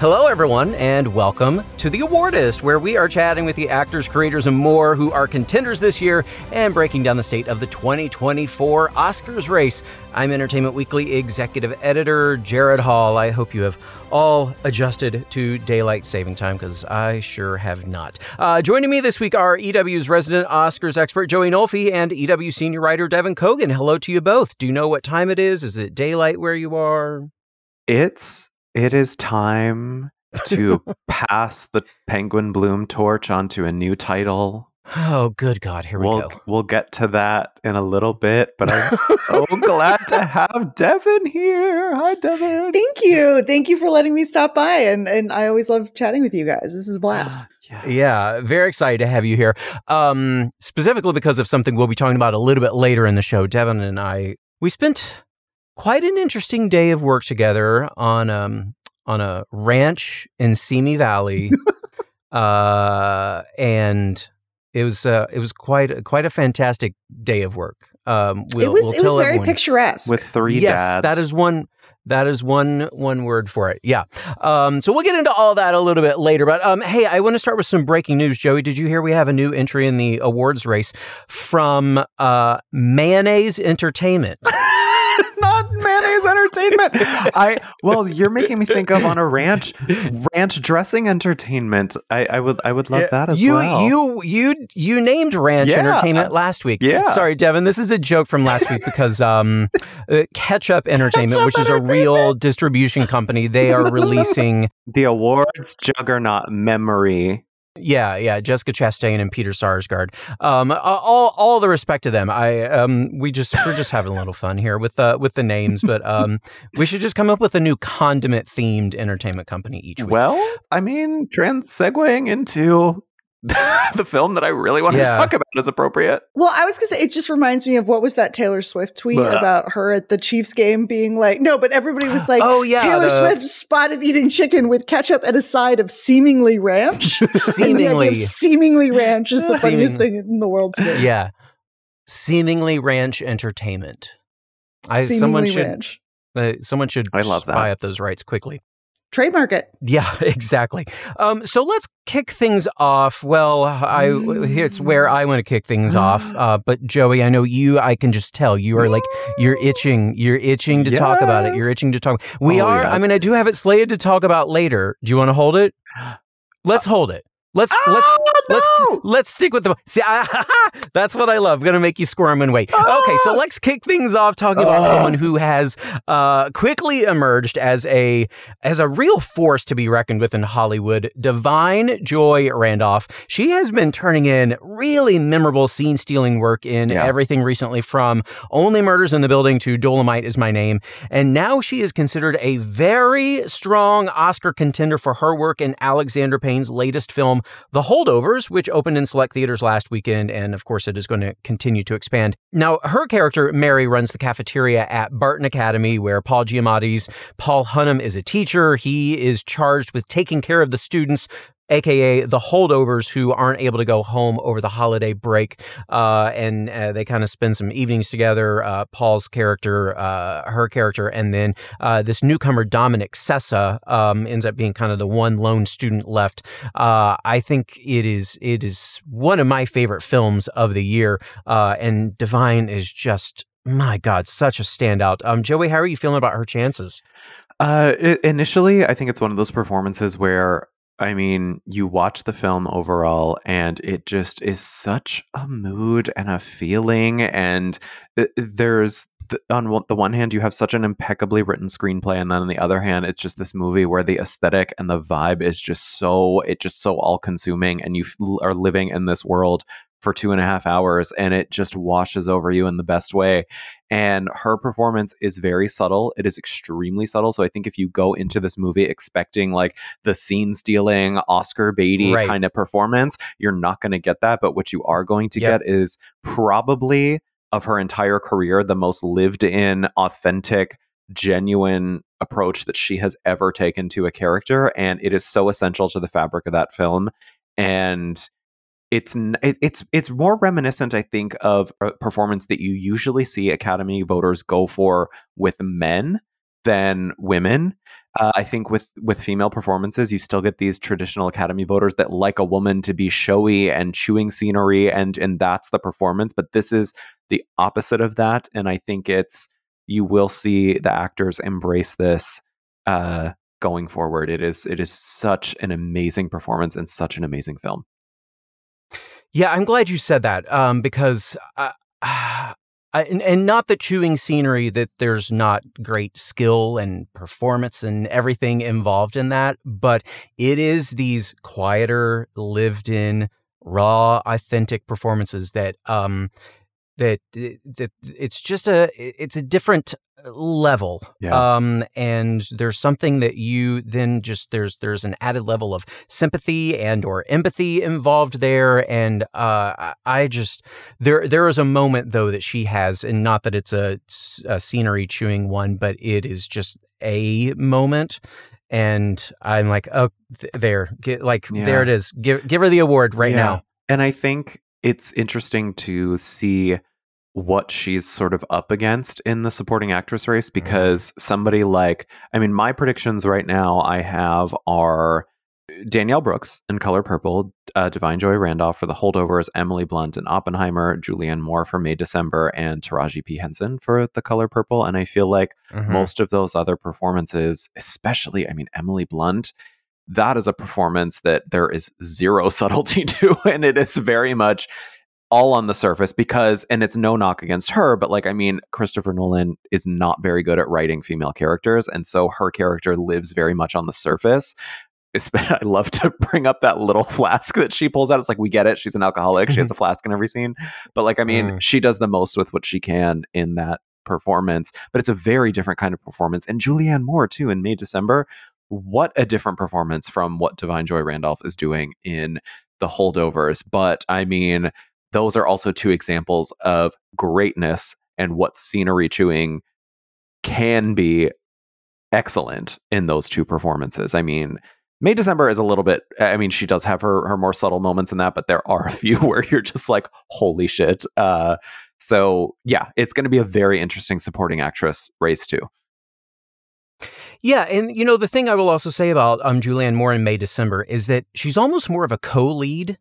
Hello, everyone, and welcome to The Awardist, where we are chatting with the actors, creators, and more who are contenders this year and breaking down the state of the 2024 Oscars race. I'm Entertainment Weekly executive editor Gerrad Hall. I hope you have all adjusted to daylight saving time because I sure have not. Uh, joining me this week are EW's resident Oscars expert Joey Nolfi and EW senior writer Devan Coggan. Hello to you both. Do you know what time it is? Is it daylight where you are? It's it is time to pass the Penguin Bloom torch onto a new title. Oh, good God! Here we we'll, go. We'll get to that in a little bit, but I'm so glad to have Devan here. Hi, Devan. Thank you. Thank you for letting me stop by, and and I always love chatting with you guys. This is a blast. yes. Yeah, very excited to have you here. Um, specifically because of something we'll be talking about a little bit later in the show. Devin and I, we spent quite an interesting day of work together on um on a ranch in Simi Valley, uh, and it was uh, it was quite a, quite a fantastic day of work. Um, we'll, it was we'll it was very everyone. picturesque with three yes, dads. that is one. That is one one word for it. Yeah. Um, so we'll get into all that a little bit later. But um, hey, I want to start with some breaking news. Joey, did you hear we have a new entry in the awards race from uh, Mayonnaise Entertainment? not mayonnaise entertainment. I well, you're making me think of on a ranch, ranch dressing entertainment. I, I would I would love that as you, well. You you you named Ranch Yeah. Entertainment last week. Yeah. Sorry, Devan. This is a joke from last week because um, uh, Ketchup Entertainment, Ketchup which is a real distribution company, they are releasing. the awards juggernaut memory. Yeah, yeah, Jessica Chastain and Peter Sarsgaard. Um, all all the respect to them. I um, we just we're just having a little fun here with the with the names, but um, we should just come up with a new condiment themed entertainment company each week. Well, I mean, trans segueing into the film that I really want to talk about is appropriate. Well, I was gonna say it just reminds me of what was that Taylor Swift tweet Blah. about her at the Chiefs game being like, no, but everybody was like, Oh, yeah, Taylor the- Swift spotted eating chicken with ketchup and a side of seemingly ranch. And the idea of seemingly, seemingly ranch is the funniest thing in the world to me. yeah, seemingly Ranch Entertainment. I seemingly someone should ranch. uh, someone should I love that. buy up those rights quickly. Trademark it. Yeah, exactly. Um, so let's kick things off. Well, I it's where I want to kick things off. Uh, but Joey, I know you. I can just tell you are like you're itching. You're itching to talk about it. You're itching to talk. We Oh, are. I mean, I do have it slated to talk about later. Do you want to hold it? Let's hold it. Let's Oh, let's let's no! let's stick with the see. I, that's what I love. I'm gonna make you squirm and wait. Okay, so let's kick things off talking about Ah. someone who has uh, quickly emerged as a as a real force to be reckoned with in Hollywood. Da'Vine Joy Randolph. She has been turning in really memorable scene stealing work in Yeah. everything recently, from Only Murders in the Building to Dolomite is My Name, and now she is considered a very strong Oscar contender for her work in Alexander Payne's latest film. The Holdovers, which opened in select theaters last weekend, and of course it is going to continue to expand. Now, her character, Mary, runs the cafeteria at Barton Academy, where Paul Giamatti's Paul Hunham is a teacher. He is charged with taking care of the students. AKA the holdovers who aren't able to go home over the holiday break. Uh, and uh, they kind of spend some evenings together. Uh, Paul's character, uh, her character, and then uh, this newcomer, Dominic Sessa, um, ends up being kind of the one lone student left. Uh, I think it is it is one of my favorite films of the year, and Da'Vine is just my God, such a standout. Um, Joey, how are you feeling about her chances? Uh, initially, I think it's one of those performances where, I mean, you watch the film overall, and it just is such a mood and a feeling. And there's on the one hand, you have such an impeccably written screenplay, and then on the other hand, it's just this movie where the aesthetic and the vibe is just so it just so all consuming, and you are living in this world for two and a half hours, and it just washes over you in the best way. And her performance is very subtle. It is extremely subtle. So i think if you go into this movie expecting like the scene stealing oscar beatty Right. kind of performance you're not going to get that. But what you are going to Yep. get is probably of her entire career the most lived in authentic genuine approach that she has ever taken to a character. And it is so essential to the fabric of that film. And it's it's it's more reminiscent i think of a performance that you usually see academy voters go for with men than women Uh, I think with with female performances, you still get these traditional Academy voters that like a woman to be showy and chewing scenery, and and that's the performance. But this is the opposite of that, and I think it's you will see the actors embrace this uh, going forward. It is it is such an amazing performance and such an amazing film. Yeah, I'm glad you said that um, because. Uh, and, and not the chewing scenery that there's not great skill and performance and everything involved in that, but it is these quieter, lived in, raw, authentic performances that um that that it's just a it's a different level Yeah. um and there's something that you then just there's there's an added level of sympathy and or empathy involved there and uh I- i just there there is a moment though that she has and not that it's a, a scenery chewing one but it is just a moment and i'm like oh th- there get, like Yeah. there it is give give her the award right Yeah. now And I think it's interesting to see what she's sort of up against in the supporting actress race because somebody like, I mean, my predictions right now I have are Danielle Brooks in Color Purple, uh, Da'Vine Joy Randolph for The Holdovers, Emily Blunt in Oppenheimer, Julianne Moore for May December, and Taraji P. Henson for The Color Purple. And I feel like Mhm. most of those other performances, especially, I mean, Emily Blunt, that is a performance that there is zero subtlety to. And it is very much all on the surface because, and it's no knock against her, but like, I mean, Christopher Nolan is not very good at writing female characters. And so her character lives very much on the surface. I love to bring up that little flask that she pulls out. It's like, we get it. She's an alcoholic. She has a flask in every scene. But like, I mean, Mm. she does the most with what she can in that performance, but it's a very different kind of performance. And Julianne Moore, too, in May, December, what a different performance from what Da'Vine Joy Randolph is doing in The Holdovers. But I mean, those are also two examples of greatness and what scenery chewing can be excellent in those two performances. I mean, May December is a little bit I mean, she does have her her more subtle moments in that, but there are a few where you're just like, holy shit. Uh so yeah, it's gonna be a very interesting supporting actress race too. Yeah, and you know the thing I will also say about um Julianne Moore in May December is that she's almost more of a co-lead.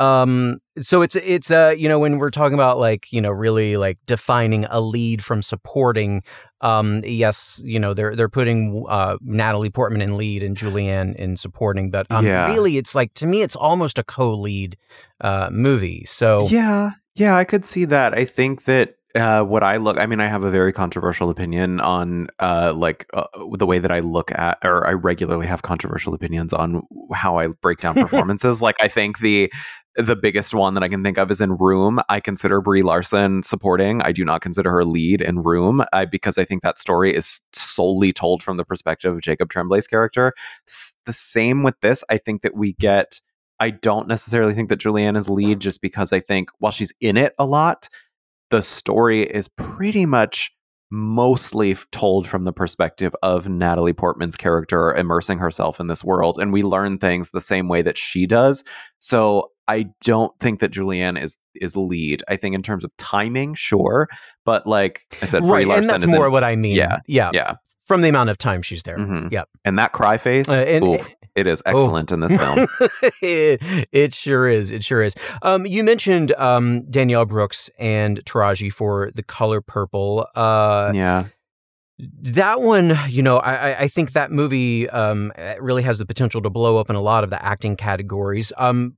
Um, so it's it's uh you know when we're talking about like you know really like defining a lead from supporting, um yes you know they're they're putting uh Natalie Portman in lead and Julianne in supporting, but um Yeah. really it's like to me it's almost a co-lead uh movie. So Yeah, yeah, I could see that. I think that uh, what I look, I mean, I have a very controversial opinion on uh, like uh, the way that I look at, or I regularly have controversial opinions on how I break down performances. like, I think the the biggest one that I can think of is in Room. I consider Brie Larson supporting. I do not consider her lead in Room I, because I think that story is solely told from the perspective of Jacob Tremblay's character. S- the same with this. I think that we get. I don't necessarily think that Julianne is lead just because I think while she's in it a lot, the story is pretty much mostly told from the perspective of Natalie Portman's character immersing herself in this world. And we learn things the same way that she does. So I don't think that Julianne is is lead. I think in terms of timing, sure. But like I said, right, and that's more in- what I mean. Yeah, yeah, yeah. From the amount of time she's there. Mhm. Yep. And that cry face, Uh, and- oof, it is excellent in this film. it, it sure is. It sure is. Um, you mentioned um, Danielle Brooks and Taraji for the color purple. Uh, yeah. that one, you know, I, I- I think that movie um, really has the potential to blow up in a lot of the acting categories. Um,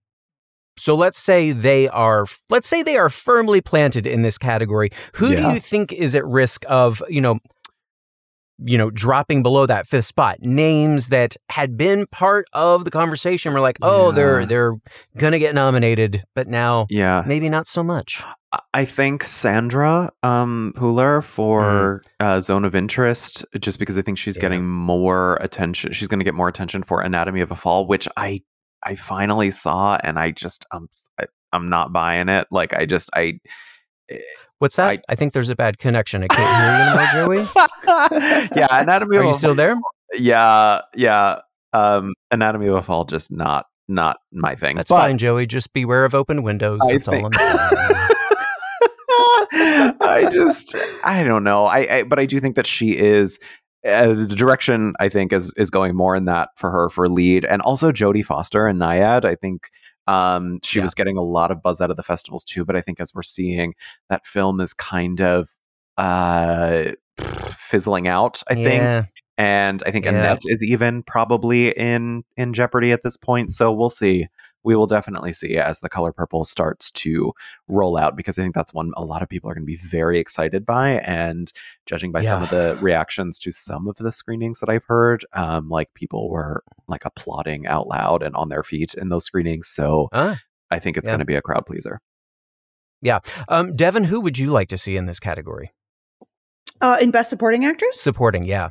so let's say they are, let's say they are firmly planted in this category. Who do you think is at risk of, you know, you know, dropping below that fifth spot? Names that had been part of the conversation were like, oh, they're they're gonna get nominated, but now Yeah. maybe not so much. I- think Sandra um, Huller for uh, Zone of Interest, just because I think she's Yeah. getting more attention. She's going to get more attention for Anatomy of a Fall, which I I finally saw, and I just um I, I'm not buying it. Like I just I What's that? I, I- think there's a bad connection. I can't hear you anymore, Joey. yeah, Anatomy Are of you still there? yeah yeah um Anatomy of a Fall just not not my thing. That's But- fine, Joey. Just beware of open windows. I That's all I'm saying. I just I don't know. I, I but I do think that she is uh, the direction I think is is going more in that for her for lead, and also Jodie Foster and Nyad. I think um, she Yeah. was getting a lot of buzz out of the festivals too, but I think as we're seeing that film is kind of uh, fizzling out. I think and I think Yeah. Annette is even probably in in jeopardy at this point. So we'll see. We will definitely see as the color purple starts to roll out because I think that's one a lot of people are going to be very excited by. And judging by some of the reactions to some of the screenings that I've heard, um, like people were like applauding out loud and on their feet in those screenings. So Ah. I think it's Yeah. going to be a crowd pleaser. Yeah. Um, Devan, who would you like to see in this category? Uh, in Best Supporting Actress, Supporting, yeah.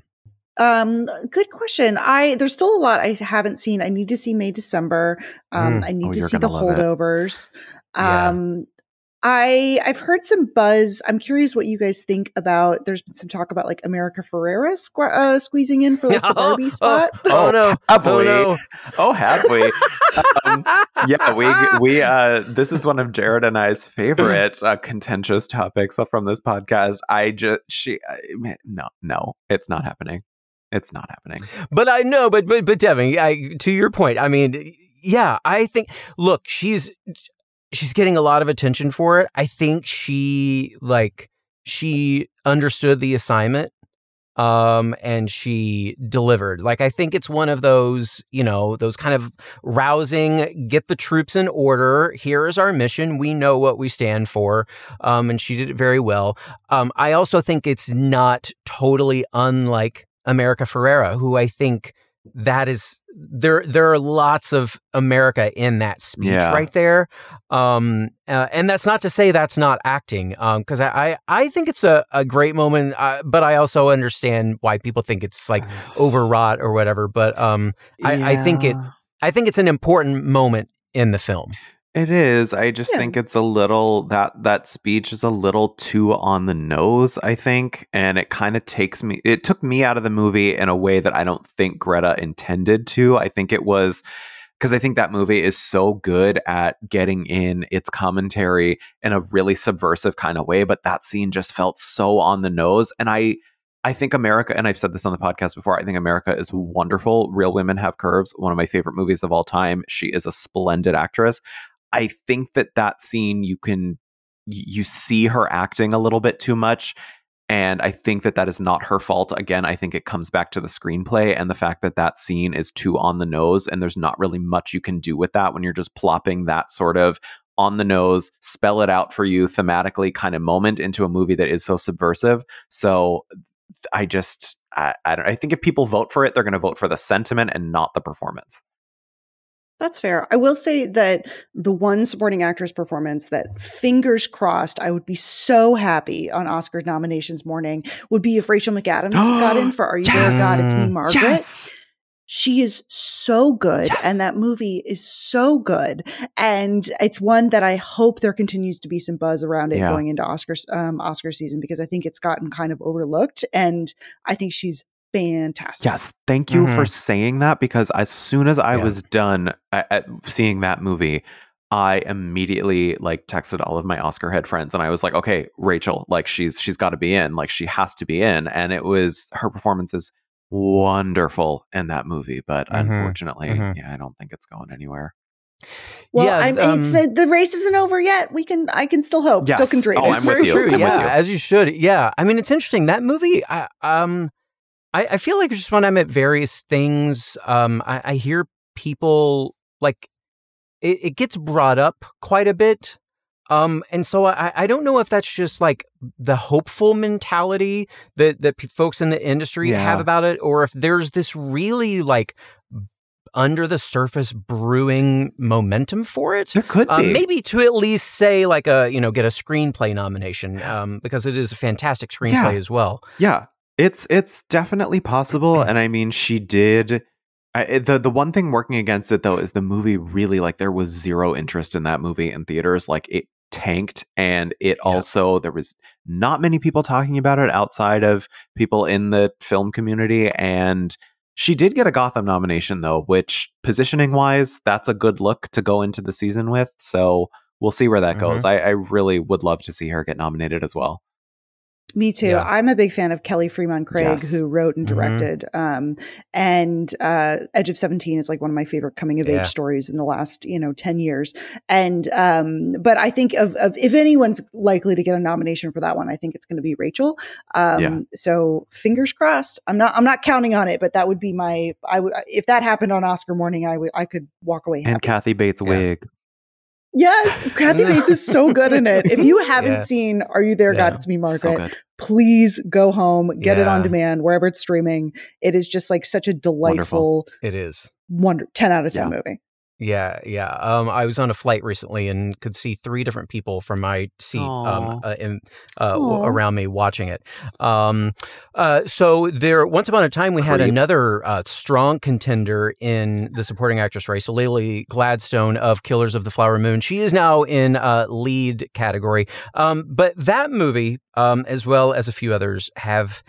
Um, good question. I there's still a lot I haven't seen. I need to see May December. Um, Mm. I need Oh, to see the gonna it. holdovers. Yeah. Um, I I've heard some buzz. I'm curious what you guys think about. There's been some talk about like America Ferrera squ- uh, squeezing in for like the Barbie spot. Oh, Oh, no. have Oh we? no. Oh, have we? um, yeah, we we uh this is one of Gerrad and I's favorite uh, contentious topics from this podcast. I just she I, no no, it's not happening. It's not happening. But I know, but but but Devan, I, to your point, I mean, yeah, I think. Look, she's she's getting a lot of attention for it. I think she like she understood the assignment, um, and she delivered. Like I think it's one of those, you know, those kind of rousing, get the troops in order. Here is our mission. We know what we stand for, um, and she did it very well. Um, I also think it's not totally unlike America Ferrera, who I think that is there. There are lots of America in that speech Yeah. right there, um, uh, and that's not to say that's not acting, because I, I I think it's a, a great moment, uh, but I also understand why people think it's like overwrought or whatever. But um, I- I think it- I think it's an important moment in the film. It is. I just Yeah. think it's a little that that speech is a little too on the nose, I think, and it kind of takes me it took me out of the movie in a way that I don't think Greta intended to. I think it was because I think that movie is so good at getting in its commentary in a really subversive kind of way, but that scene just felt so on the nose and I I think America, and I've said this on the podcast before, I think America is wonderful. Real Women Have Curves, one of my favorite movies of all time. She is a splendid actress. I think that that scene you can you see her acting a little bit too much and I think that that is not her fault. Again, I think it comes back to the screenplay and the fact that that scene is too on the nose and there's not really much you can do with that when you're just plopping that sort of on the nose, spell it out for you thematically kind of moment into a movie that is so subversive. So I just I, I I think if people vote for it, they're going to vote for the sentiment and not the performance. That's fair. I will say that the one supporting actress performance that fingers crossed I would be so happy on Oscar nominations morning would be if Rachel McAdams got in for Are You There God? It's Me. Margaret. She is so good Yes. and that movie is so good and it's one that I hope there continues to be some buzz around it Yeah. going into Oscars um Oscar season because I think it's gotten kind of overlooked and I think she's fantastic. Yes, thank you for Mhm. saying that because as soon as I Yeah. was done at, at seeing that movie, I immediately like texted all of my Oscar head friends and I was like, "Okay, Rachel, like she's she's got to be in, like she has to be in." And it was her performance is wonderful in that movie, but Mhm, unfortunately, mhm. yeah, I don't think it's going anywhere. Well, Yeah, I'm, it's, um, the race isn't over yet. We can I can still hope. Still can dream. Oh, it's I'm with very you. true. I'm with yeah, you. as you should. Yeah, I mean, it's interesting that movie. I, um, I, I feel like just when I'm at various things, um, I, I hear people like it, it gets brought up quite a bit. Um, and so I, I don't know if that's just like the hopeful mentality that that p- folks in the industry Yeah. have about it, or if there's this really like under the surface brewing momentum for it. There could Um, be. maybe to at least say like a you know get a screenplay nomination um, because it is a fantastic screenplay Yeah. as well. Yeah, it's it's definitely possible, and I mean, she did. I, eh, the the one thing working against it though is the movie really like there was zero interest in that movie in theaters. Like it tanked, and it Yeah. also there was not many people talking about it outside of people in the film community, and she did get a Gotham nomination though, which positioning wise, that's a good look to go into the season with. So we'll see where that goes. Mm-hmm. I, I really would love to see her get nominated as well. Me too. Yeah. I'm a big fan of Kelly Fremon Craig, Yes. who wrote and Mhm. directed. Um, and uh, Edge of Seventeen is like one of my favorite coming of Yeah. age stories in the last you know ten years. And um, but I think of, of if anyone's likely to get a nomination for that one, I think it's going to be Rachel. Um, Yeah. So fingers crossed. I'm not I'm not counting on it, but that would be my I would if that happened on Oscar morning, I would I could walk away happy. And Kathy Bates' wig. Yes, Kathy Bates is so good in it. If you haven't Yeah. seen Are You There, Yeah. God? It's Me, Margaret good. please go home, get it on demand wherever it's streaming. It is just like such a delightful It is. wonder 10 out of 10 Yeah. movie. Yeah, yeah. Um, I was on a flight recently and could see three different people from my seat um, uh, in, uh, w- around me watching it. Um, uh, so there, once upon a time, we had another uh, strong contender in the supporting actress race, Lily Gladstone of Killers of the Flower Moon. She is now in uh, lead category. Um, but that movie, um, as well as a few others, have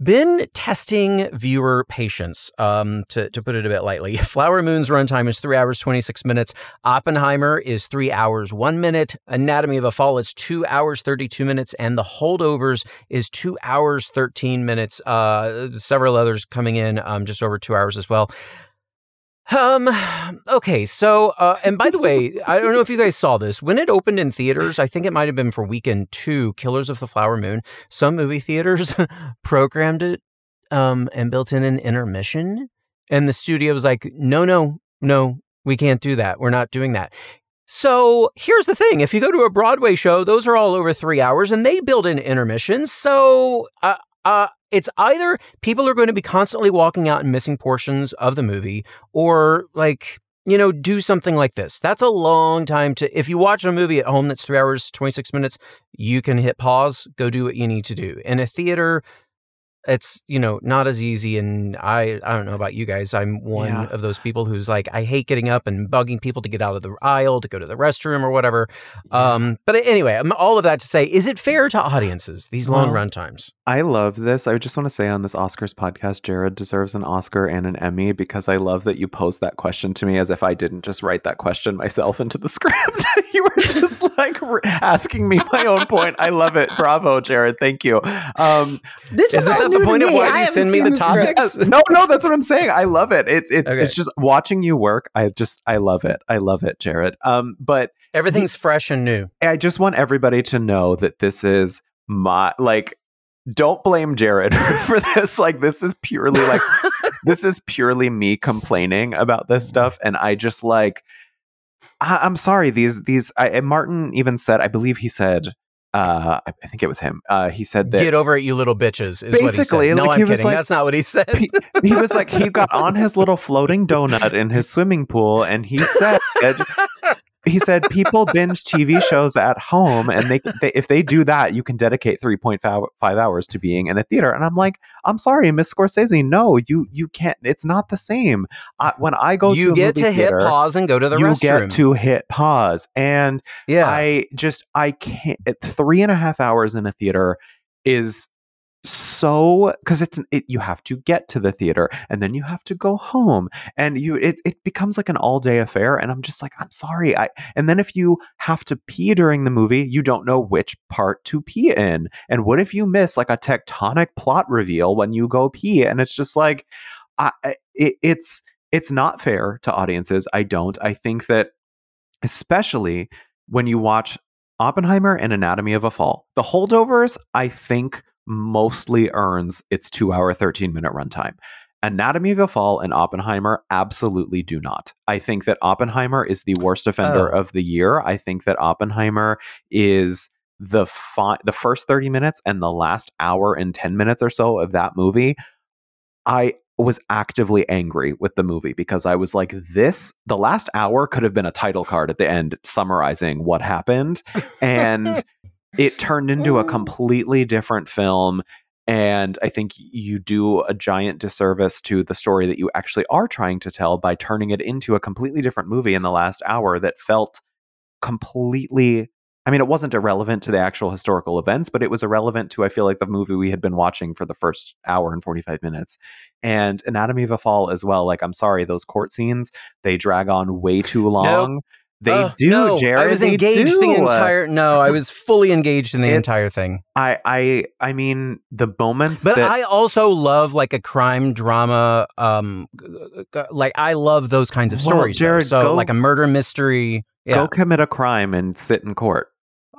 been testing viewer patience, um, to, to put it a bit lightly. Flower Moon's runtime is three hours, 26 minutes. Oppenheimer is three hours, one minute. Anatomy of a Fall is two hours, 32 minutes. And The Holdovers is two hours, 13 minutes. Uh, several others coming in, um, just over two hours as well. Um, okay. So, uh, and by the way, I don't know if you guys saw this. When it opened in theaters, I think it might have been for weekend two, Killers of the Flower Moon. Some movie theaters programmed it um, and built in an intermission. And the studio was like, no, no, no, we can't do that. We're not doing that. So here's the thing if you go to a Broadway show, those are all over three hours and they build in intermissions. So, uh, uh, it's either people are going to be constantly walking out and missing portions of the movie, or like, you know, do something like this. That's a long time to, if you watch a movie at home that's three hours, 26 minutes, you can hit pause, go do what you need to do. In a theater, it's you know not as easy and i i don't know about you guys i'm one Yeah. of those people who's like i hate getting up and bugging people to get out of the aisle to go to the restroom or whatever um but anyway all of that to say is it fair to audiences these long Well, run times I love this. I just want to say on this Oscars podcast, Gerrad deserves an Oscar and an Emmy because I love that you posed that question to me as if I didn't just write that question myself into the script. you were just like re- asking me my own point. I love it. Bravo, Gerrad. Thank you. Um, This is Isn't that the point of me. why I you send me the script. topics? no, no, that's what I'm saying. I love it. It's it's Okay. it's just watching you work. I just I love it. I love it, Gerrad. Um, but everything's fresh and new I just want everybody to know that this is my like don't blame Gerrad for this. Like this is purely like this is purely me complaining about this stuff and I just like I, I'm sorry these these I, and Martin even said I believe he said uh I, think it was him. Uh he said that get over it you little bitches is what he Basically, said no like, i'm he was kidding like- that's not what he said he, he was like he got on his little floating donut in his swimming pool and he said he said people binge tv shows at home and they, they if they do that you can dedicate 3.5 hours to being in a theater. And i'm like i'm sorry miss scorsese no you you can't it's not the same. I, when i go you to get to hit pause and go to the you restroom. get to hit pause and yeah. I just I can't. Three and a half hours in a theater is so because it's it, you have to get to the theater and then you have to go home and you it it becomes like an all day affair and I'm just like I'm sorry I and then if you have to pee during the movie you don't know which part to pee in and what if you miss like a tectonic plot reveal when you go pee and it's just like I it, it's it's not fair to audiences I don't I think that especially when you watch Oppenheimer and Anatomy of a Fall. The Holdovers, I think, mostly earns its two hour, 13 minute runtime. Anatomy of a Fall and Oppenheimer absolutely do not. I think that Oppenheimer is the worst offender Oh. of the year. I think that Oppenheimer is the fi- the first 30 minutes and the last hour and 10 minutes or so of that movie. I was actively angry with the movie because I was like, this, the last hour could have been a title card at the end summarizing what happened. And it turned into a oh. completely different film. And I think you do a giant disservice to the story that you actually are trying to tell by turning it into a completely different movie in the last hour that felt completely. I mean, it wasn't irrelevant to the actual historical events, but it was irrelevant to, I feel like, the movie we had been watching for the first hour and 45 minutes. And Anatomy of a Fall as well. Like, I'm sorry, those court scenes, they drag on way too long. They Uh, do, no, Gerrad. I was engaged the entire. No, I was fully engaged in the It's- entire thing. I, I, I mean, the moments But that I also love like a crime drama. Um, like I love those kinds of Well, stories. though. Gerrad, so go- like a murder mystery. Yeah, go commit a crime and sit in court.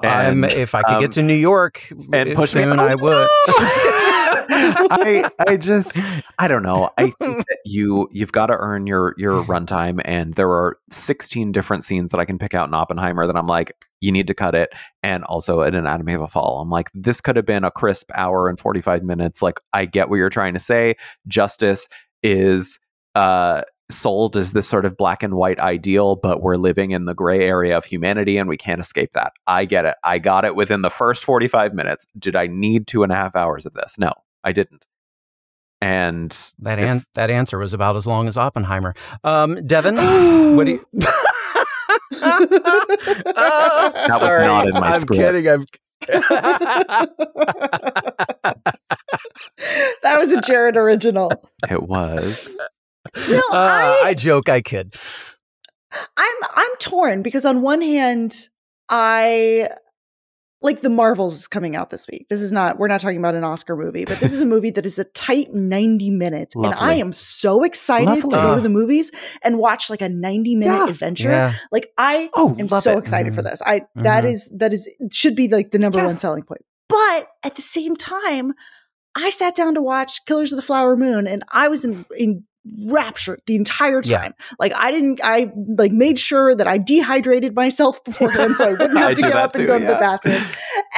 I'm, and, if I could um, get to New York and uh, push me- soon, Oh, I would. I I just I don't know. I think that you you've got to earn your your runtime, and there are 16 different scenes that I can pick out in Oppenheimer that I'm like, you need to cut it, and also in Anatomy of a Fall, I'm like, this could have been a crisp hour and 45 minutes. Like, I get what you're trying to say. Justice is uh sold as this sort of black and white ideal, but we're living in the gray area of humanity and we can't escape that. I get it. I got it within the first 45 minutes. Did I need two and a half hours of this? No, I didn't. And That It's- an- that answer was about as long as Oppenheimer. Um, Devan, what do you? that was not in my I'm script. kidding. I'm. that was a Gerrad original. it was. No, Uh, I, I joke. I kid. I'm I'm torn because on one hand, I like the Marvels is coming out this week. This is not we're not talking about an Oscar movie, but this is a movie that is a tight 90 minutes. And I am so excited to go to the movies and watch like a 90 minute Yeah. adventure. Yeah. Like I Oh, am so it. excited for Mhm. this. I that Mhm. is that is should be like the number one selling point. But at the same time, I sat down to watch Killers of the Flower Moon and I was in in rapture the entire Yeah. time. Like I didn't I like made sure that I dehydrated myself beforehand so I wouldn't I have to get up and too, go to the bathroom.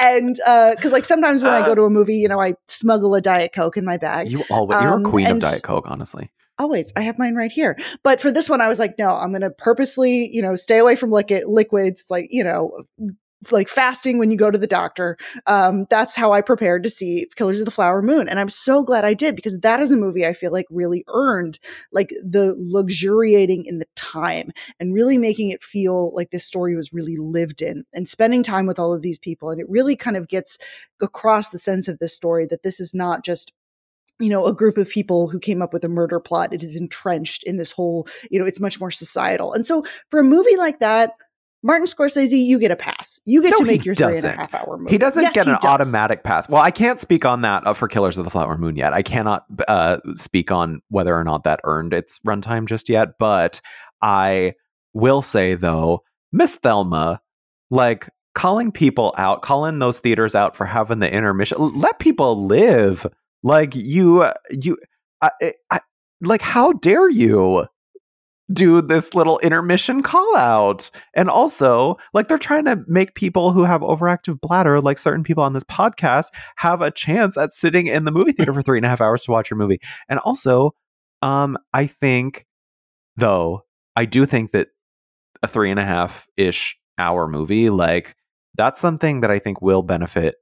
And uh cuz like sometimes when I go Uh. to a movie, you know, I smuggle a diet coke in my bag. You always you're Um, a queen of Diet Coke, honestly. Always. I have mine right here. But for this one, I was like, no, I'm going to purposely, you know, stay away from liquid liquids. It's like, you know, like fasting when you go to the doctor. Um, that's how I prepared to see Killers of the Flower Moon. And I'm so glad I did because that is a movie I feel like really earned like the luxuriating in the time and really making it feel like this story was really lived in and spending time with all of these people. And it really kind of gets across the sense of this story that this is not just you know a group of people who came up with a murder plot it is entrenched in this whole you know it's much more societal and so for a movie like that martin scorsese you get a pass you get No, to make your three and a doesn't. half hour movie He doesn't Yes, get an does. automatic pass. Well, I can't speak on that uh, for Killers of the Flower Moon yet. I cannot uh, speak on whether or not that earned its runtime just yet. But I will say though, Miss Thelma, like calling people out, calling those theaters out for having the intermission. Let people live. Like you, uh, you, I- I, like how dare you? Do this little intermission call out. And also, like they're trying to make people who have overactive bladder, like certain people on this podcast, have a chance at sitting in the movie theater for three and a half hours to watch your movie. And also, um, I think though, I do think that a three and a half ish hour movie, like that's something that I think will benefit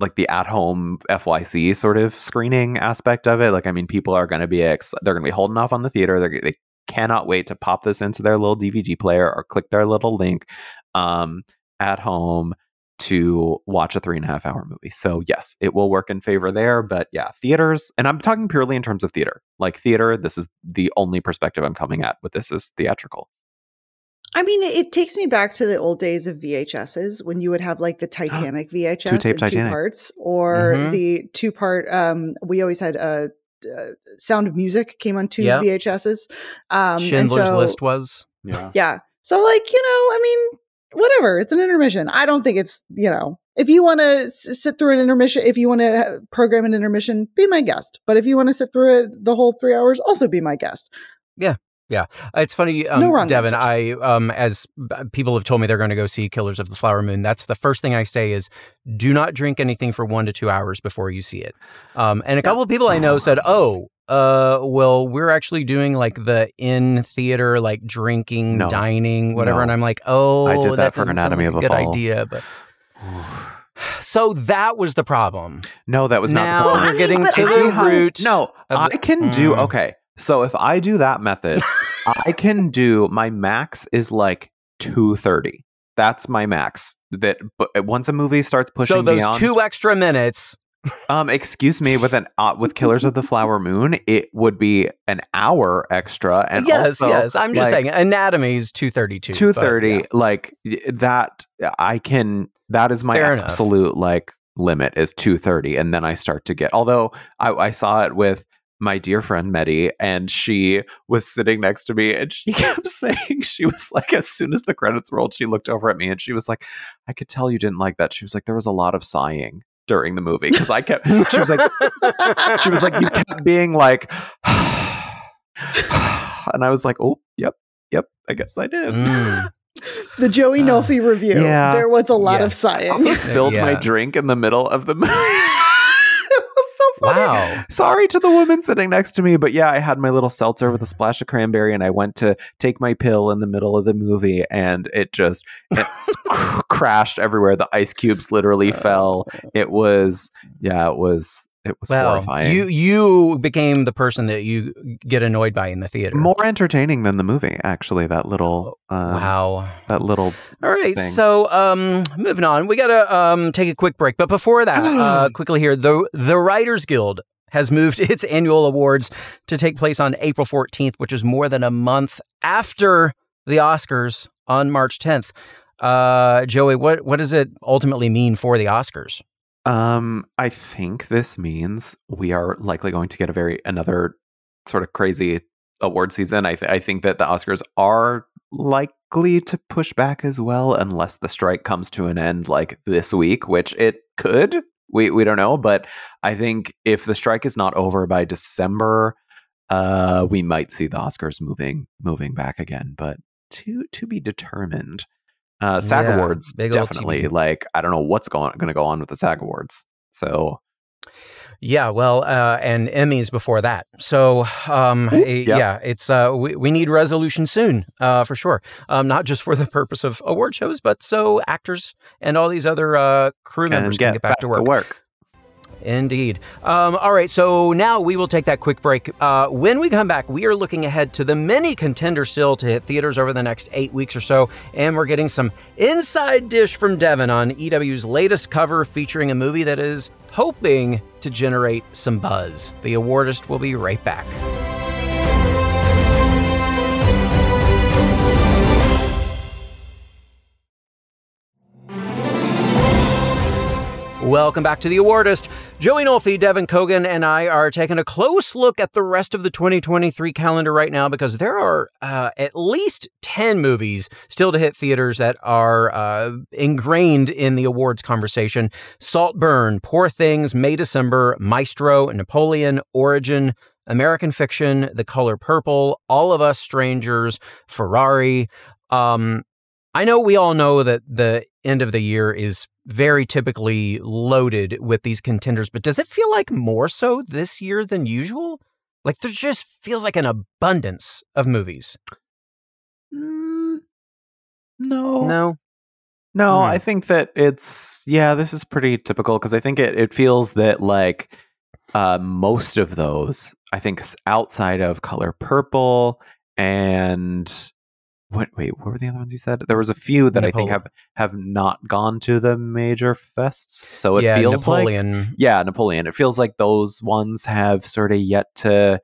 like the at home FYC sort of screening aspect of it. Like, I mean, people are going to be, ex- they're going to be holding off on the theater. They're, they cannot wait to pop this into their little DVD player or click their little link um, at home to watch a three and a half hour movie. So, yes, it will work in favor there. But yeah, theaters, and I'm talking purely in terms of theater. Like, theater, this is the only perspective I'm coming at but this is theatrical. i mean it, takes me back to the old days of vhs's when you would have like the titanic vhs Two-tape in Titanic. two parts or Mhm. the two part um we always had a uh, sound of music came on two Yeah. vhs's um and Schindler's so- List was. Yeah. Yeah. So like, you know, I mean, whatever. It's an intermission. I don't think it's, you know, if you want to s- sit through an intermission, if you want to program an intermission, be my guest. But if you want to sit through it the whole 3 hours, also be my guest. Yeah, it's funny, um, No wrong Devan. I um, as people have told me they're going to go see Killers of the Flower Moon. That's the first thing I say is do not drink anything for one to two hours before you see it. Um, and a couple of people I know said, "Oh, uh, well, we're actually doing like the in theater, like drinking, No. dining, whatever." No. And I'm like, "Oh, I did that for Anatomy like of a good Fall. idea." But so that was the problem. no, that was not now the point. we're getting to the root. No, of I the- can do Mm. okay. So if I do that method, I can do my max is like two thirty. That's my max. That but once a movie starts pushing so those beyond, two extra minutes Um, excuse me, with an uh, with Killers of the Flower Moon, it would be an hour extra, and yes, also, yes. I'm just like, saying, Anatomy is two thirty two. two thirty. Like that, I can. That is my Fair enough. absolute like limit is two thirty, and then I start to get. Although I, I saw it with my dear friend Medi, and she was sitting next to me, and she kept saying she was like, as soon as the credits rolled, she looked over at me, and she was like, "I could tell you didn't like that." She was like, "There was a lot of sighing." During the movie, because I kept, she was like, she was like, you kept being like, and I was like, oh, yep, yep, I guess I did. Mm. The Joey Ah. Nolfi review. Yeah. There was a lot Yeah. of sighing. also spilled my drink in the middle of the movie. It was so funny. Wow. Sorry to the woman sitting next to me, but yeah, I had my little seltzer with a splash of cranberry, and I went to take my pill in the middle of the movie, and it just it cr- crashed everywhere. The ice cubes literally uh, fell. It was, yeah, it was, it was Well, horrifying. you you became the person that you get annoyed by in the theater. More entertaining than the movie, actually. That little, uh, wow. that little. All right, thing. so um, moving on, we gotta um, take a quick break. But before that, uh, quickly here, the the Writers Guild has moved its annual awards to take place on April 14th, which is more than a month after the Oscars on March 10th. Uh, Joey, what what does it ultimately mean for the Oscars? Um, I think this means we are likely going to get a very another sort of crazy award season. I th- I think that the Oscars are likely to push back as well, unless the strike comes to an end like this week, which it could. We we don't know, but I think if the strike is not over by December, uh, we might see the Oscars moving moving back again. But to to be determined. Uh, SAG Yeah, Awards definitely like I don't know what's going going to go on with the SAG Awards. So Yeah, well, uh, and Emmys before that. So, um, yeah. yeah, it's uh, we, we need resolution soon, uh, for sure. Um, not just for the purpose of award shows, but so actors and all these other uh, crew members can get back, to work. Indeed. Um, all right, so now we will take that quick break. Uh, when we come back, we are looking ahead to the many contenders still to hit theaters over the next eight weeks or so, and we're getting some inside dish from Devan on EW's latest cover featuring a movie that is hoping to generate some buzz. The awardist will be right back. Welcome back to the Awardist. Joey Nolfi, Devan Coggan, and I are taking a close look at the rest of the 2023 calendar right now because there are uh, at least 10 movies still to hit theaters that are uh, ingrained in the awards conversation. Saltburn, Poor Things, May December, Maestro, Napoleon, Origin, American Fiction, The Color Purple, All of Us Strangers, Ferrari. Um, I know we all know that the end of the year is very typically loaded with these contenders, but does it feel like more so this year than usual? Like there just feels like an abundance of movies. Mm, no, No. no. Hmm. I think that it's yeah. This is pretty typical because I think it it feels that like uh, most of those. I think outside of Color Purple and what? Wait, what were the other ones you said? There was a few that I think have have not gone to the major fests. So it yeah, feels like yeah, Napoleon. It feels like those ones have sort of yet to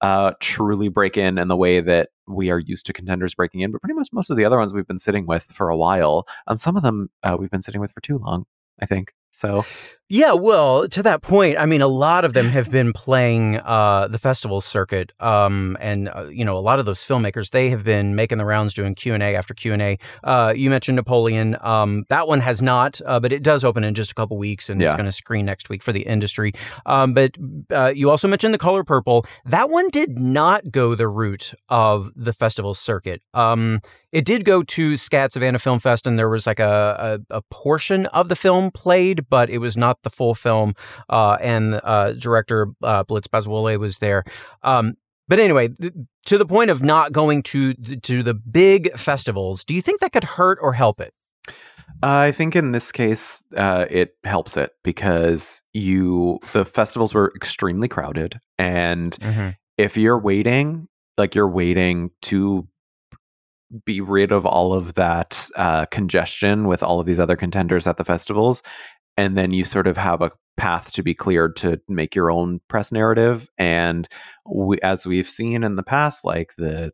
uh, truly break in in the way that we are used to contenders breaking in. But pretty much most of the other ones we've been sitting with for a while. Um, some of them uh, we've been sitting with for too long. I think so. Yeah, well, to that point, I mean, a lot of them have been playing uh, the festival circuit, um, and uh, you know, a lot of those filmmakers they have been making the rounds, doing Q and A after Q and A. Uh, you mentioned Napoleon. Um, that one has not, uh, but it does open in just a couple weeks, and it's going to screen next week for the industry. Um, but uh, you also mentioned the Color Purple. That one did not go the route of the festival circuit. Um, it did go to SCAD Savannah Film Fest, and there was like a, a, a portion of the film played, but it was not the full film. Uh, and uh, director uh, Blitz Bazawule was there. Um, but anyway, th- to the point of not going to to the big festivals, do you think that could hurt or help it? I think in this case, uh, it helps it because you the festivals were extremely crowded, and if you're waiting, like you're waiting to be rid of all of that uh, congestion with all of these other contenders at the festivals, and then you sort of have a path to be cleared to make your own press narrative. And we, as we've seen in the past, like the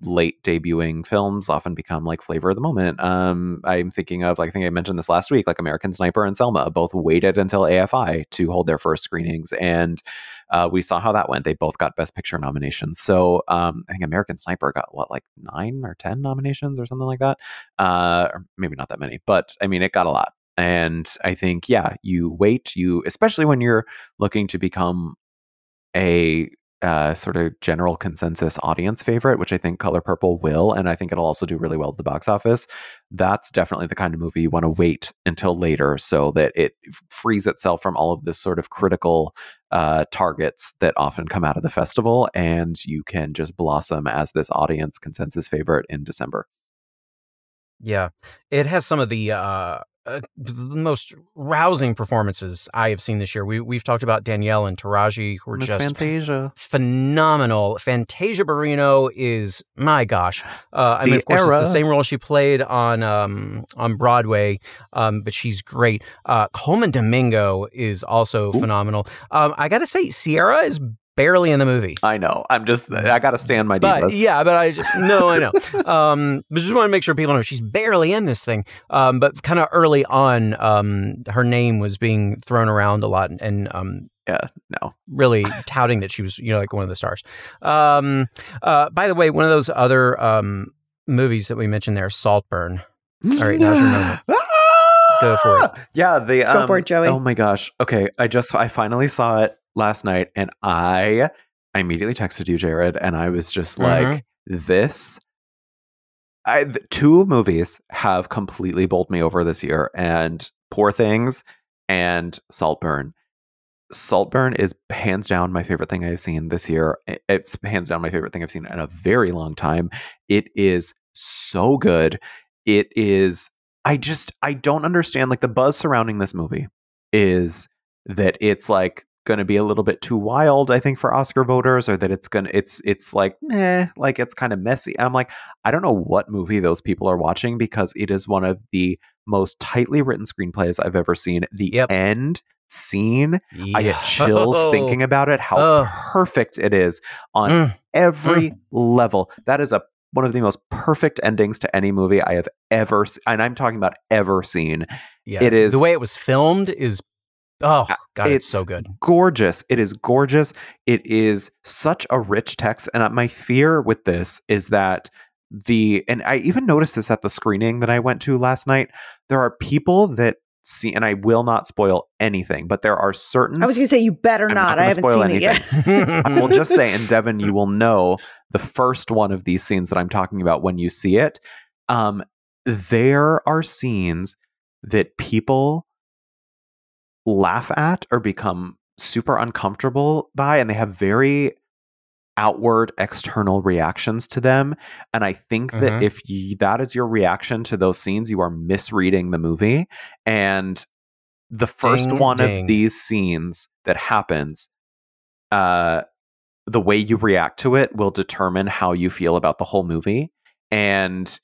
late debuting films often become like flavor of the moment. Um, I'm thinking of like I think I mentioned this last week, like American Sniper and Selma both waited until AFI to hold their first screenings, and uh, we saw how that went. They both got Best Picture nominations. So um, I think American Sniper got what like nine or ten nominations or something like that. Uh, maybe not that many, but I mean it got a lot. And I think yeah, you wait, you especially when you're looking to become a uh, sort of general consensus audience favorite, which I think Color Purple will, and I think it'll also do really well at the box office. That's definitely the kind of movie you want to wait until later so that it frees itself from all of this sort of critical uh, targets that often come out of the festival, and you can just blossom as this audience consensus favorite in December. Yeah, it has some of the uh, uh, the most rousing performances I have seen this year. We we've talked about Danielle and Taraji, who are just Fantasia. phenomenal. Fantasia Barrino is my gosh. Uh, I mean, of course, it's the same role she played on um, on Broadway, um, but she's great. Uh, Colman Domingo is also Ooh. phenomenal. Um, I got to say, Ciara is barely in the movie. I know. I'm just. I got to stand my But yeah, but I just no, I know. Um, but just want to make sure people know she's barely in this thing. Um, but kind of early on, um, her name was being thrown around a lot, and, and um, yeah. No. really touting that she was, you know, like one of the stars. Um, uh, by the way, one of those other um movies that we mentioned there, Saltburn. All right, now's your moment. Go for it. Yeah, the Go um, for it, Joey. Oh my gosh. Okay, I just I finally saw it last night, and I I immediately texted you, Gerrad, and I was just like, Mm-hmm. this. I the two movies have completely bowled me over this year, and Poor Things and Saltburn. Saltburn is hands down my favorite thing I've seen this year. It's hands down my favorite thing I've seen in a very long time. It is so good. It is I just I don't understand like the buzz surrounding this movie is that it's like going to be a little bit too wild I think for Oscar voters or that it's going to it's it's like meh like it's kind of messy. I'm like I don't know what movie those people are watching because it is one of the most tightly written screenplays I've ever seen. The Yep. end scene Yeah. I get chills thinking about it how Ugh. perfect it is on Mm. every level. That is a one of the most perfect endings to any movie I have ever seen. And I'm talking about ever seen. Yeah, It is- the way it was filmed is. Oh God, it's, it's so good. Gorgeous. It is gorgeous. It is such a rich text. And uh, my fear with this is that the, and I even noticed this at the screening that I went to last night. There are people that see, and I will not spoil anything, but there are certain I was going to say you better I'm not. not I haven't spoil seen it yet. I will just say, and Devan, you will know the first one of these scenes that I'm talking about when you see it. Um, there are scenes that people laugh at or become super uncomfortable by, and they have very outward external reactions to them and i think that Mhm. if you, that is your reaction to those scenes you are misreading the movie and the first Ding, one ding. of these scenes that happens uh the way you react to it will determine how you feel about the whole movie and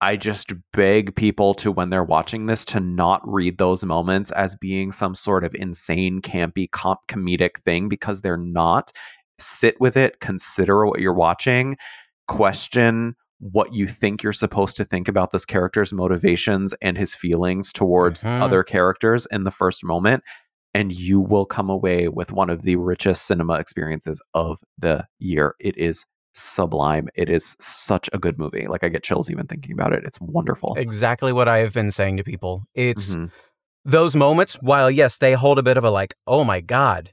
i just beg people to when they're watching this to not read those moments as being some sort of insane campy com- comedic thing because they're not sit with it consider what you're watching question what you think you're supposed to think about this character's motivations and his feelings towards Mhm. other characters in the first moment and you will come away with one of the richest cinema experiences of the year it is sublime it is such a good movie like i get chills even thinking about it it's wonderful exactly what I have been saying to people. It's Mhm. those moments, while yes, they hold a bit of a like, oh my God,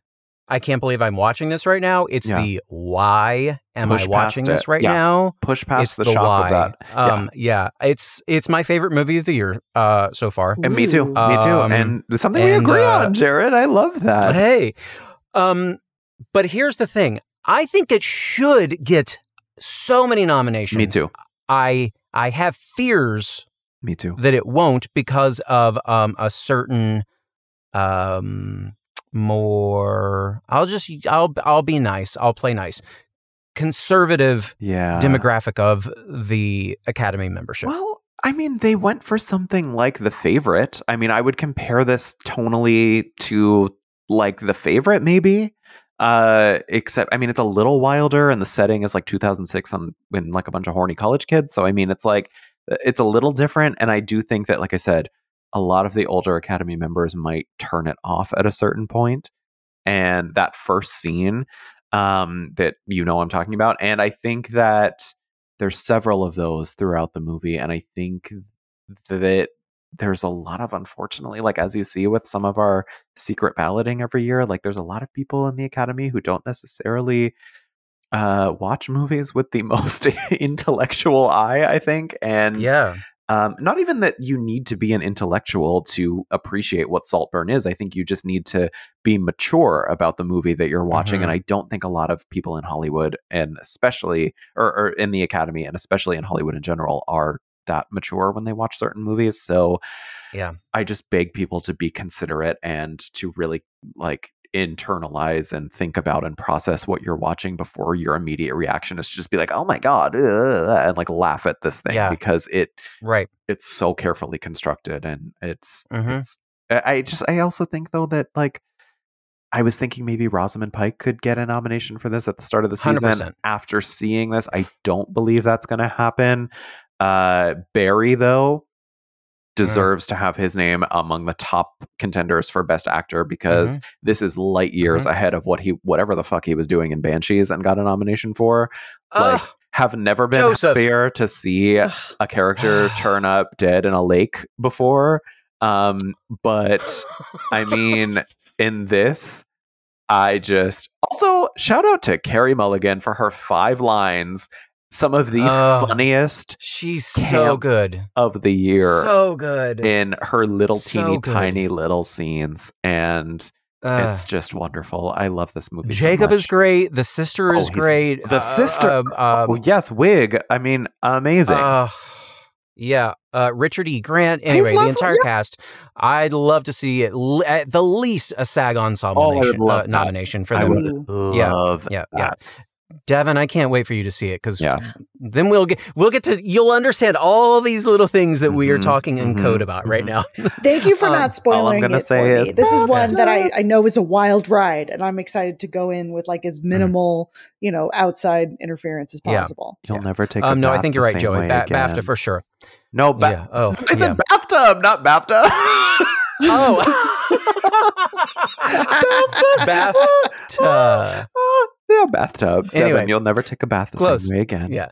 I can't believe I'm watching this right now. It's Yeah. the why am Push I watching this right Yeah. now? push past it's the, the, shock why. of that Yeah. Um, yeah. it's it's my favorite movie of the year uh, so far. and me too Ooh. me too Um, and something we agree uh, on Gerrad i love that Hey, um, but here's the thing: I think it should get so many nominations. me too I I have fears me too that it won't because of um a certain um more I'll just I'll I'll be nice. I'll play nice. Conservative yeah demographic of the Academy membership. Well, I mean, they went for something like The Favorite. I mean, I would compare this tonally to like the favorite, maybe. Uh, except I mean, it's a little wilder, and the setting is like 2006 on when like a bunch of horny college kids. So I mean, it's like it's a little different, and I do think that, like I said, a lot of the older Academy members might turn it off at a certain point, and that first scene um, that you know I'm talking about, and I think that there's several of those throughout the movie, and I think that there's a lot of unfortunately like as you see with some of our secret balloting every year like there's a lot of people in the academy who don't necessarily uh watch movies with the most intellectual eye i think and yeah um, not even that you need to be an intellectual to appreciate what Saltburn is. I think you just need to be mature about the movie that you're watching. Mhm. And I don't think a lot of people in Hollywood, and especially, or, or in the Academy, and especially in Hollywood in general, are that mature when they watch certain movies. So, Yeah. I just beg people to be considerate and to really like internalize and think about and process what you're watching before your immediate reaction is to just be like, "Oh my god," ugh," and like laugh at this thing Yeah. because it right it's so carefully constructed and it's Mhm. it's I I just I also think though that like I was thinking maybe Rosamund Pike could get a nomination for this at the start of the season. 100%. After seeing this, I don't believe that's going to happen. Uh, Barry though deserves to have his name among the top contenders for best actor because this is light years Mhm. ahead of what he whatever the fuck he was doing in Banshees and got a nomination for. Like, Have never been Joseph. happier to see a character turn up dead in a lake before. Um, but I mean, in this, I just also shout out to Carey Mulligan for her five lines, some of the Ugh. funniest she's so good of the year so good in her little So teeny good. tiny little scenes. And Ugh. it's just wonderful. I love this movie. so Jacob is great the sister Oh, is he's- great the uh, sister- um, um, Oh, yes, wig. I mean, amazing. Uh, yeah, uh, Richard E. Grant. Anyway, the lovely, entire cast. I'd love to see it l- at the least a SAG Ensemble Oh, I would nation, love uh, nomination for I the would Ooh. Yeah, love yeah, yeah. That. Devan, I can't wait for you to see it because Yeah. then we'll get we'll get to you'll understand all these little things that we are Mhm, talking in mhm, code about right mhm. now. Thank you for Um, not spoiling gonna it say for is me. This is one that I. I know is a wild ride, and I'm excited to go in with like as minimal, you know, outside interference as Yeah. possible. You'll never take. a Um, no, I think you're right, same Joey. Ba- BAFTA for sure. No, ba- yeah. Oh, I yeah. said bathtub, not BAFTA. oh, BAFTA. Yeah, bathtub. Anyway. Devan, you'll never take a bath the Close. same way again. Yeah.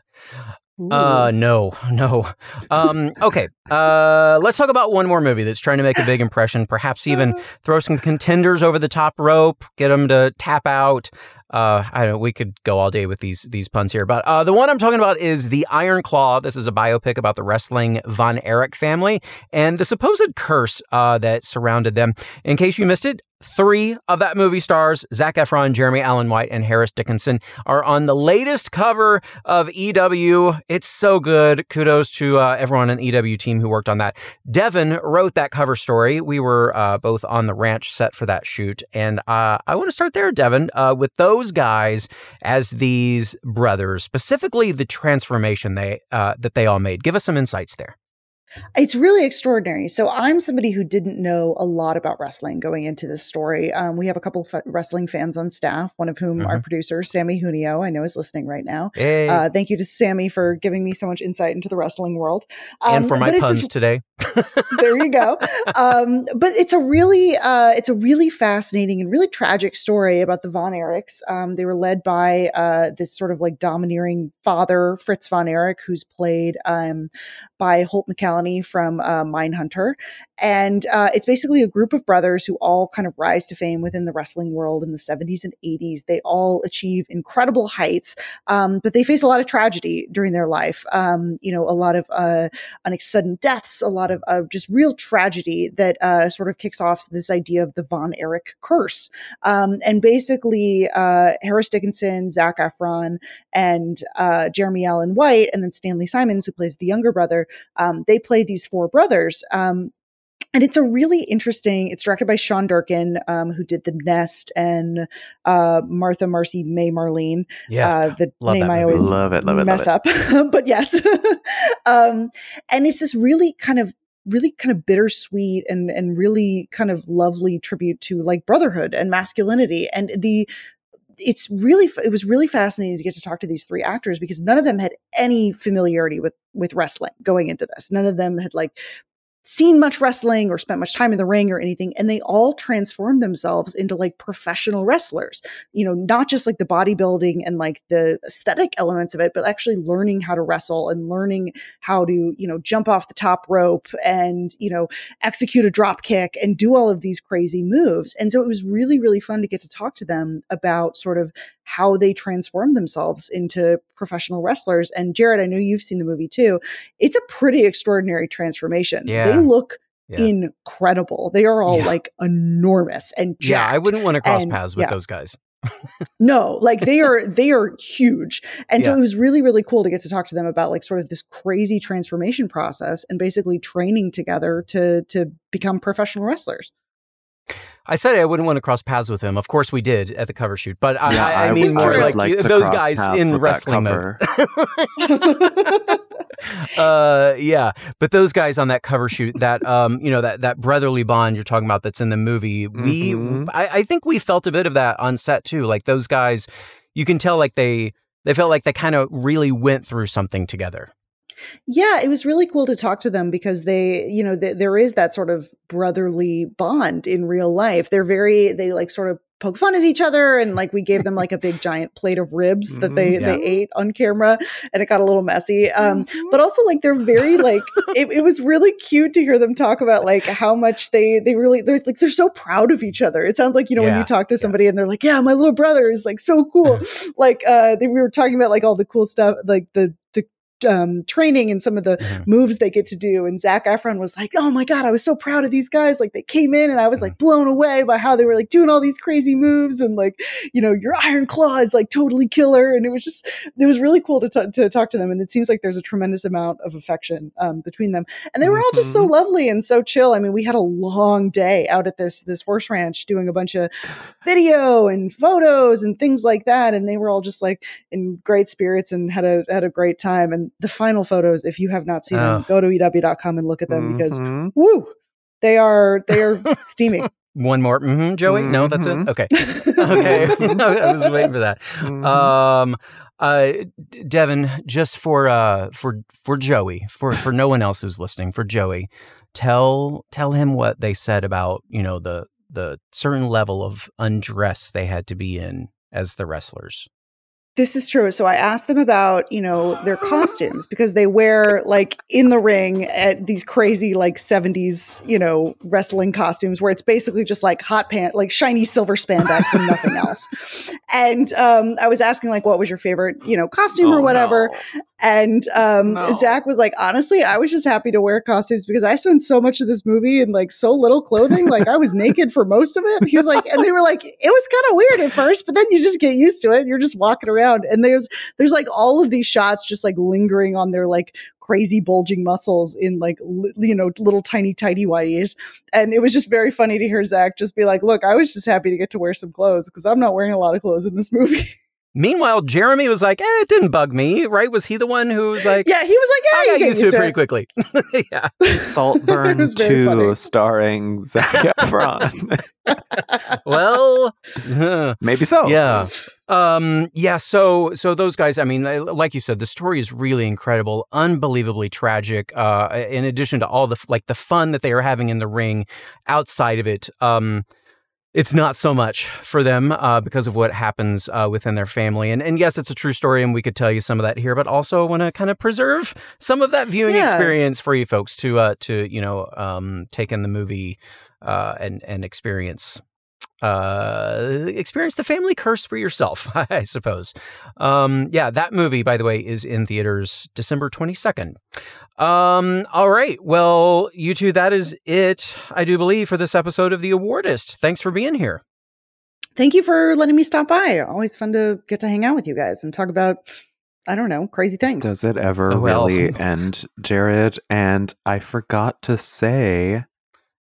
Ooh. Uh, no, no. Um, okay. Uh, let's talk about one more movie that's trying to make a big impression. Perhaps even throw some contenders over the top rope, get them to tap out. Uh, I don't. We could go all day with these these puns here, but uh, the one I'm talking about is the Iron Claw. This is a biopic about the wrestling Von Erich family and the supposed curse uh, that surrounded them. In case you missed it, three of that movie stars, Zac Efron, Jeremy Allen White, and Harris Dickinson, are on the latest cover of EW. It's so good. Kudos to uh, everyone on the EW team who worked on that. Devan wrote that cover story. We were uh, both on the ranch set for that shoot. And uh, I want to start there, Devan, uh, with those guys as these brothers, specifically the transformation they uh, that they all made. Give us some insights there. It's really extraordinary. So I'm somebody who didn't know a lot about wrestling going into this story. Um, we have a couple of f- wrestling fans on staff, one of whom our producer, Sammy Junio, I know is listening right now. Hey. Uh, thank you to Sammy for giving me so much insight into the wrestling world. and Um, for my puns just- today. There you go. Um, but it's a really, uh, it's a really fascinating and really tragic story about the Von Erichs. Um, they were led by uh, this sort of like domineering father, Fritz Von Erich, who's played um, by Holt McCallany from uh, Mindhunter, and uh, it's basically a group of brothers who all kind of rise to fame within the wrestling world in the 70s and 80s. They all achieve incredible heights, um, but they face a lot of tragedy during their life. Um, you know, a lot of uh, sudden deaths, a lot of, of just real tragedy that uh, sort of kicks off this idea of the Von Erich curse. Um, and basically, uh, Harris Dickinson, Zac Efron, and uh, Jeremy Allen White, and then Stanley Simons, who plays the younger brother, um, they play these four brothers. Um, and it's a really interesting. It's directed by Sean Durkin, um, who did The Nest and uh, Martha, Marcy, May, Marlene. Yeah. uh, the love name that I always Love it, love it, love mess it. up, but yes. um, and it's this really kind of really kind of bittersweet and and really kind of lovely tribute to like brotherhood and masculinity. And the it's really it was really fascinating to get to talk to these three actors because none of them had any familiarity with with wrestling going into this. None of them had like seen much wrestling or spent much time in the ring or anything and they all transformed themselves into like professional wrestlers. You know not just like the bodybuilding and like the aesthetic elements of it but actually learning how to wrestle and learning how to you know jump off the top rope and you know execute a drop kick and do all of these crazy moves. And so it was really really fun to get to talk to them about sort of how they transform themselves into professional wrestlers. And Gerrad, I know you've seen the movie too. It's a pretty extraordinary transformation. Yeah. They look Yeah. incredible. They are all Yeah. like enormous and jacked. Yeah, I wouldn't want to cross And- paths with yeah. those guys. No, like they are they are huge. And so it was really really cool to get to talk to them about like sort of this crazy transformation process and basically training together to to become professional wrestlers. I said I wouldn't want to cross paths with him. Of course, we did at the cover shoot, but I, Yeah, I, I mean more would like, those guys in wrestling mode. uh yeah but those guys on that cover shoot that um you know that that brotherly bond you're talking about that's in the movie we Mhm. I, I think we felt a bit of that on set too like those guys you can tell like they they felt like they kind of really went through something together Yeah, it was really cool to talk to them because they, you know, th- there is that sort of brotherly bond in real life. They're very, they like sort of poke fun at each other and like we gave them like a big giant plate of ribs that they Mhm. they ate on camera and it got a little messy. Um, Mm-hmm. but also like they're very like it, it was really cute to hear them talk about like how much they they really they're like they're so proud of each other. It sounds like you know when you talk to somebody and they're like, yeah, my little brother is like so cool. like uh, they, we were talking about like all the cool stuff, like the the um, training and some of the Mhm. moves they get to do. And Zac Efron was like, "Oh my god, I was so proud of these guys! Like they came in and I was like blown away by how they were like doing all these crazy moves and like you know your Iron Claw is like totally killer." And it was just it was really cool to t- to talk to them. And it seems like there's a tremendous amount of affection um, between them. And they were all just so lovely and so chill. I mean, we had a long day out at this this horse ranch doing a bunch of video and photos and things like that. And they were all just like in great spirits and had a had a great time. And the final photos, if you have not seen them, Oh. go to ew.com and look at them because Mhm. woo, they are they are steaming. one more hmm joey no that's it Mhm. okay okay i was waiting for that Mhm. Um, uh, Devan, just for uh for for Joey, for for no one else who's listening, for Joey, tell tell him what they said about you know the the certain level of undress they had to be in as the wrestlers. This is true. So I asked them about, you know, their costumes because they wear like in the ring at these crazy like 70s, you know, wrestling costumes where it's basically just like hot pants, like shiny silver spandex and nothing else. And um, I was asking like, what was your favorite, you know, costume or Oh, whatever. no. And um, No. Zac was like, honestly, I was just happy to wear costumes because I spent so much of this movie in like so little clothing. Like I was naked for most of it. He was like, and they were like, it was kind of weird at first, but then you just get used to it. You're just walking around, and there's there's like all of these shots just like lingering on their like crazy bulging muscles in like li- you know little tiny tidy whities. And it was just very funny to hear Zac just be like, look, I was just happy to get to wear some clothes because I'm not wearing a lot of clothes in this movie. Meanwhile, Jeremy was like, eh, "It didn't bug me, right?" Was he the one who was like, yeah, he was like, yeah, I you got get used to it pretty quickly." yeah. Saltburn It 2 funny. starring Zac Efron. Well, huh. Maybe so. yeah um yeah so so those guys i mean like you said the story is really incredible unbelievably tragic uh in addition to all the like the fun that they are having in the ring outside of it um it's not so much for them uh, because of what happens uh, within their family. And, and yes, it's a true story, and we could tell you some of that here, but also I want to kind of preserve some of that viewing Yeah. experience for you folks to uh, to you know um, take in the movie uh, and and experience uh experience the family curse for yourself i suppose um yeah that movie by the way is in theaters december 22nd um all right well you two that is it i do believe for this episode of the awardist thanks for being here Thank you for letting me stop by. Always fun to get to hang out with you guys and talk about, I don't know, crazy things. Does it ever Oh, well. really end, Gerrad? And I forgot to say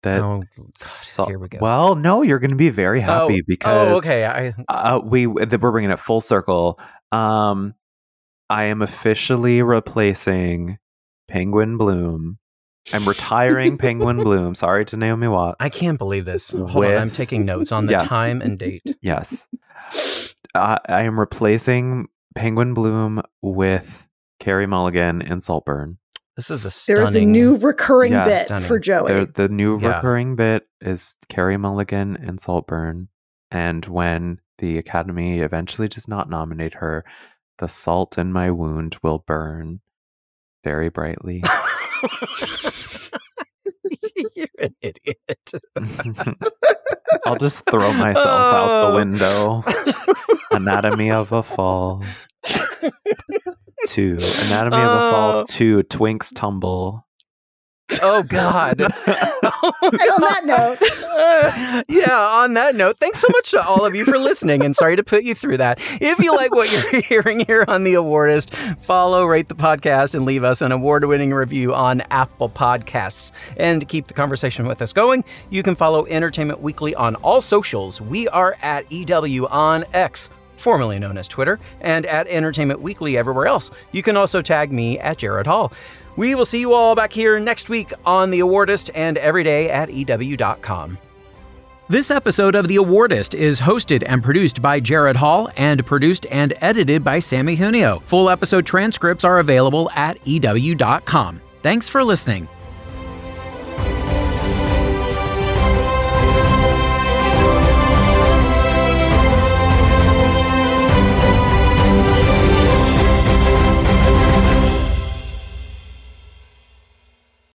that. oh so- here we go Well, no, you're going to be very happy oh, because oh okay i uh, we that we're bringing it full circle. Um, I am officially replacing Penguin Bloom I'm retiring Penguin Bloom. Sorry to Naomi Watts. I can't believe this. Hold With- on, I'm taking notes on the Yes. time and date. Yes. I I am replacing Penguin Bloom with Carey Mulligan in Saltburn. This is a stunning. There is a new recurring Yes. bit Stunning. for Joey. The, the new Yeah. recurring bit is Carey Mulligan in Saltburn. And when the Academy eventually does not nominate her, the salt in my wound will burn very brightly. You're an idiot. I'll just throw myself out the oh. window. Anatomy of a Fall. Two. Anatomy of a Fall. Oh. Two. Twinks tumble. Oh God. and on that note, Uh, yeah, on that note, thanks so much to all of you for listening and sorry to put you through that. If you like what you're hearing here on The Awardist, follow, rate the podcast, and leave us an award winning review on Apple Podcasts. And to keep the conversation with us going, you can follow Entertainment Weekly on all socials. We are at EW on X. Formerly known as Twitter, and at Entertainment Weekly everywhere else. You can also tag me at Gerrad Hall. We will see you all back here next week on The Awardist and every day at EW.com. This episode of The Awardist is hosted and produced by Gerrad Hall and produced and edited by Sammy Junio. Full episode transcripts are available at EW.com. Thanks for listening.